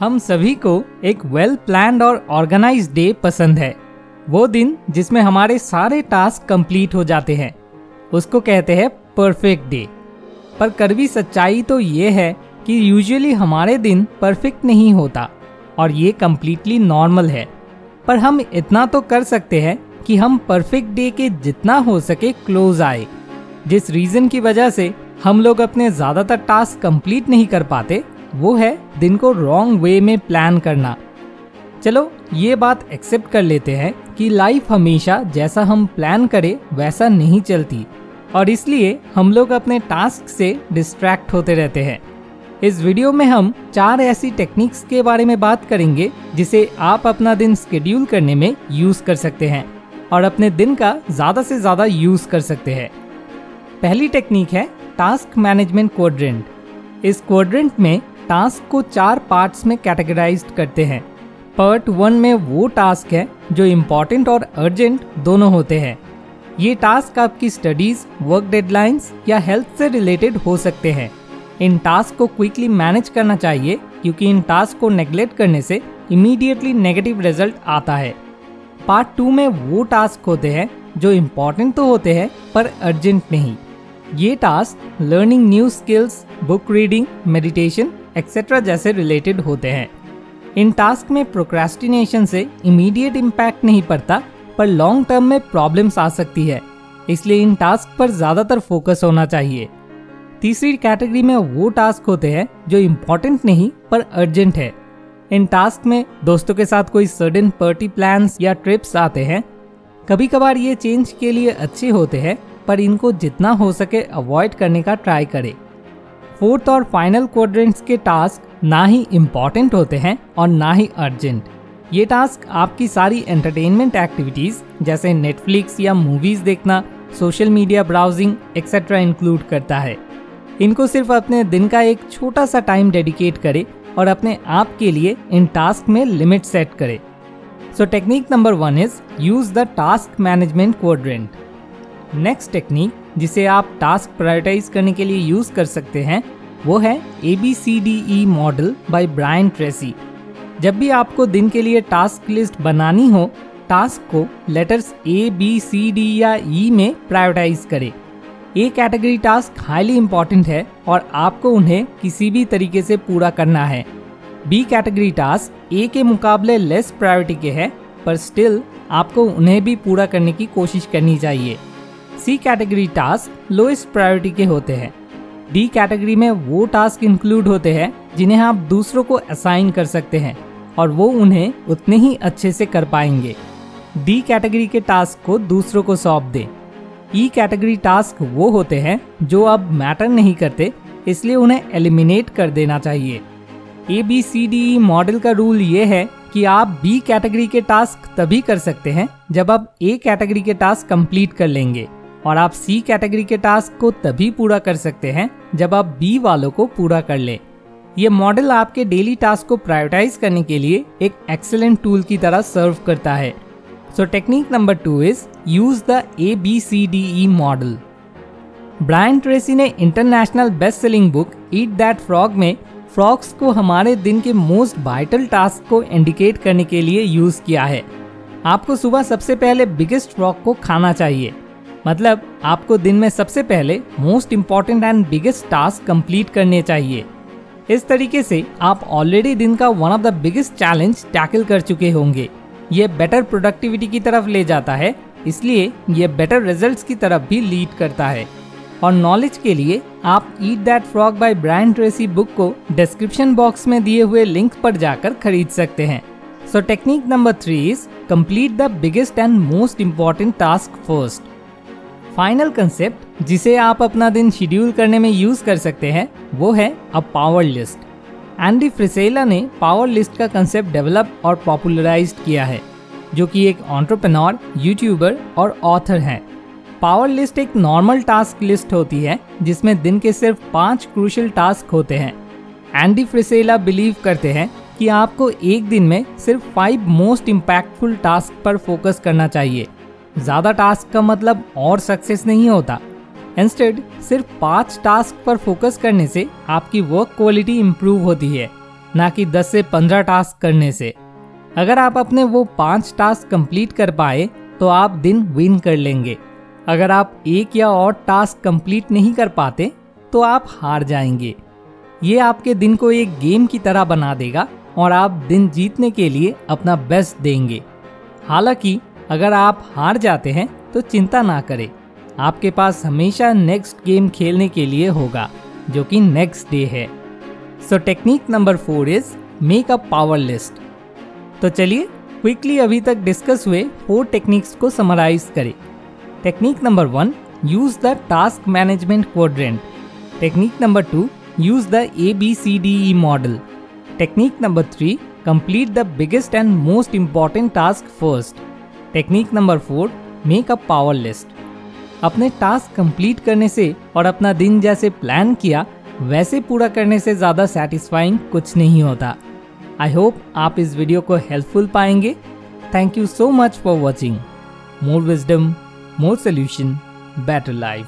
हम सभी को एक वेल प्लान्ड और ऑर्गेनाइज डे पसंद है। वो दिन जिसमें हमारे सारे टास्क कंप्लीट हो जाते हैं। उसको कहते हैं परफेक्ट डे पर कड़वी सच्चाई तो ये है कि यूजुअली हमारे दिन परफेक्ट नहीं होता और ये कम्प्लीटली नॉर्मल है। पर हम इतना तो कर सकते हैं कि हम परफेक्ट डे के जितना हो सके क्लोज आए। जिस रीजन की वजह से हम लोग अपने ज़्यादातर टास्क कंप्लीट नहीं कर पाते वो है दिन को रॉन्ग वे में प्लान करना। चलो, ये बात एक्सेप्ट कर लेते हैं कि लाइफ हमेशा जैसा हम प्लान करें, वैसा नहीं चलती। और इसलिए हम लोग अपने टास्क से डिस्ट्रैक्ट होते रहते हैं। इस वीडियो में हम चार ऐसी टेक्निक्स के बारे में बात करेंगे, जिसे आप अपना दिन स्केड्यूल करने में यूज़ कर सकते हैं और अपने दिन का ज़्यादा से ज़्यादा यूज़ कर सकते हैं। पहली टेक्निक है टास्क मैनेजमेंट क्वाड्रेंट इस क्वाड्रेंट में टास्क को चार पार्ट्स में कैटेगराइज करते हैं। पार्ट वन में वो टास्क है जो इम्पोर्टेंट और अर्जेंट दोनों होते हैं। ये टास्क आपकी स्टडीज़ वर्क डेडलाइंस या हेल्थ से रिलेटेड हो सकते हैं। इन टास्क को क्विकली मैनेज करना चाहिए क्योंकि इन टास्क को नेग्लेक्ट करने से इमीडिएटली नेगेटिव रिज़ल्ट आता है। पार्ट टू में वो टास्क होते हैं जो इम्पोर्टेंट तो होते हैं, पर अर्जेंट नहीं। ये task learning new skills book reading meditation etcetera जैसे रिलेटेड होते हैं। इन टास्क में प्रोक्रेस्टिनेशन से इमीडिएट इम्पैक्ट नहीं पड़ता, पर लॉन्ग टर्म में प्रॉब्लम्स आ सकती है। इसलिए इन टास्क पर ज़्यादातर फोकस होना चाहिए। तीसरी कैटेगरी में वो टास्क होते हैं जो इम्पोर्टेंट नहीं, पर अर्जेंट है। इन टास्क में दोस्तों के साथ कोई सडन पार्टी प्लान्स या ट्रिप्स आते हैं। कभी कभार ये चेंज के लिए अच्छे होते हैं, पर इनको जितना हो सके अवॉइड करने का ट्राई करें। फोर्थ और फाइनल क्वाड्रेंट्स के टास्क ना ही इम्पोर्टेंट होते हैं और ना ही अर्जेंट ये टास्क आपकी सारी एंटरटेनमेंट एक्टिविटीज़ जैसे नेटफ्लिक्स या मूवीज़ देखना social media browsing etcetera include करता है। इनको सिर्फ़ अपने दिन का एक छोटा सा टाइम डेडिकेट करें और अपने आप के लिए इन टास्क में लिमिट सेट करें। So technique number one is use the task management quadrant next technique जिसे आप टास्क प्रायोरिटाइज करने के लिए यूज़ कर सकते हैं, वो है A B C D E model by Brian Tracy जब भी आपको दिन के लिए टास्क लिस्ट बनानी हो टास्क को letters A B C D या ई e में प्रायोरिटाइज करें। A category task highly important है और आपको उन्हें किसी भी तरीके से पूरा करना है। बी कैटेगरी टास्क ए के मुकाबले लेस प्रायोरिटी के हैं, पर स्टिल आपको उन्हें भी पूरा करने की कोशिश करनी चाहिए। C category task lowest priority के होते हैं। डी कैटेगरी में वो टास्क इंक्लूड होते हैं, जिन्हें आप दूसरों को असाइन कर सकते हैं, और वो उन्हें उतने ही अच्छे से कर पाएँगे। डी कैटेगरी के टास्क को दूसरों को सौंप दें। ई कैटेगरी टास्क वो होते हैं, जो अब मैटर नहीं करते, इसलिए उन्हें एलिमिनेट कर देना चाहिए। A, B, C, D, E model का रूल ये है कि आप बी कैटेगरी के टास्क तभी कर सकते हैं, जब आप ए कैटेगरी के टास्क कंप्लीट कर लेंगे। और आप सी कैटेगरी के टास्क को तभी पूरा कर सकते हैं जब आप बी वालों को पूरा कर ले। ये मॉडल आपके डेली टास्क को प्रायोरिटाइज करने के लिए एक एक्सेलेंट टूल की तरह सर्व करता है। So, technique number two is use the ABCDE model. Brian Tracy ने international best selling book eat that frog में फ्रॉग्स को हमारे दिन के मोस्ट वाइटल टास्क को इंडिकेट करने के लिए यूज़ किया है। आपको सुबह सबसे पहले बिगेस्ट फ्रॉग को खाना चाहिए। मतलब आपको दिन में सबसे पहले most important and biggest task complete करने चाहिए। इस तरीके से आप ऑलरेडी दिन का one of the biggest challenge tackle कर चुके होंगे। ये बेटर प्रोडक्टिविटी की तरफ़ ले जाता है, इसलिए ये बेटर रिजल्ट्स की तरफ़ भी लीड करता है। और नॉलेज के लिए आप eat that frog by Brian Tracy book को डिस्क्रिप्शन बॉक्स में दिए हुए लिंक पर जाकर खरीद सकते हैं। So technique number three is complete the biggest and most important task first final concept जिसे आप अपना दिन शेड्यूल करने में यूज़ कर सकते हैं, वो है a power list Andy Frisella ने पावर लिस्ट का कंसेप्ट डेवलप और पॉपुलराइज किया है, जो कि एक ऑन्टरप्रनोर यूट्यूबर और ऑथर हैं. पावर लिस्ट एक नॉर्मल टास्क लिस्ट होती है, जिसमें दिन के सिर्फ़ पाँच क्रूशल टास्क होते हैं. एंडी फ्रिसेला बिलीव करते हैं कि आपको एक दिन में सिर्फ़ फाइव मोस्ट इम्पैक्टफुल टास्क पर फोकस करना चाहिए। ज़्यादा टास्क का मतलब और सक्सेस नहीं होता। इंस्टेड सिर्फ़ पाँच टास्क पर फोकस करने से आपकी वर्क क्वालिटी इम्प्रूव होती है, ना कि 10 से 15 टास्क करने से। अगर आप अपने वो पाँच टास्क कंप्लीट कर पाए तो आप दिन विन कर लेंगे। अगर आप एक या और टास्क कंप्लीट नहीं कर पाते तो आप हार जाएँगे। ये आपके दिन को एक गेम की तरह बना देगा और आप दिन जीतने के लिए अपना बेस्ट देंगे। हालाँकि अगर आप हार जाते हैं तो चिंता ना करें। आपके पास हमेशा नेक्स्ट गेम खेलने के लिए होगा, जो कि नेक्स्ट डे है। So technique number four is make a power list तो चलिए क्विकली अभी तक डिस्कस हुए फोर टेक्निक्स को समराइज करें। Technique number one use the task management quadrant technique number two use the A B C D E model technique number three complete the biggest and most important task first technique number four make a power list अपने task complete करने से और अपना दिन जैसे plan किया, वैसे पूरा करने से ज़्यादा सेटिस्फाइंग कुछ नहीं होता। आई होप आप इस वीडियो को हेल्पफुल पाएँगे। Thank you so much for watching more wisdom more solution better life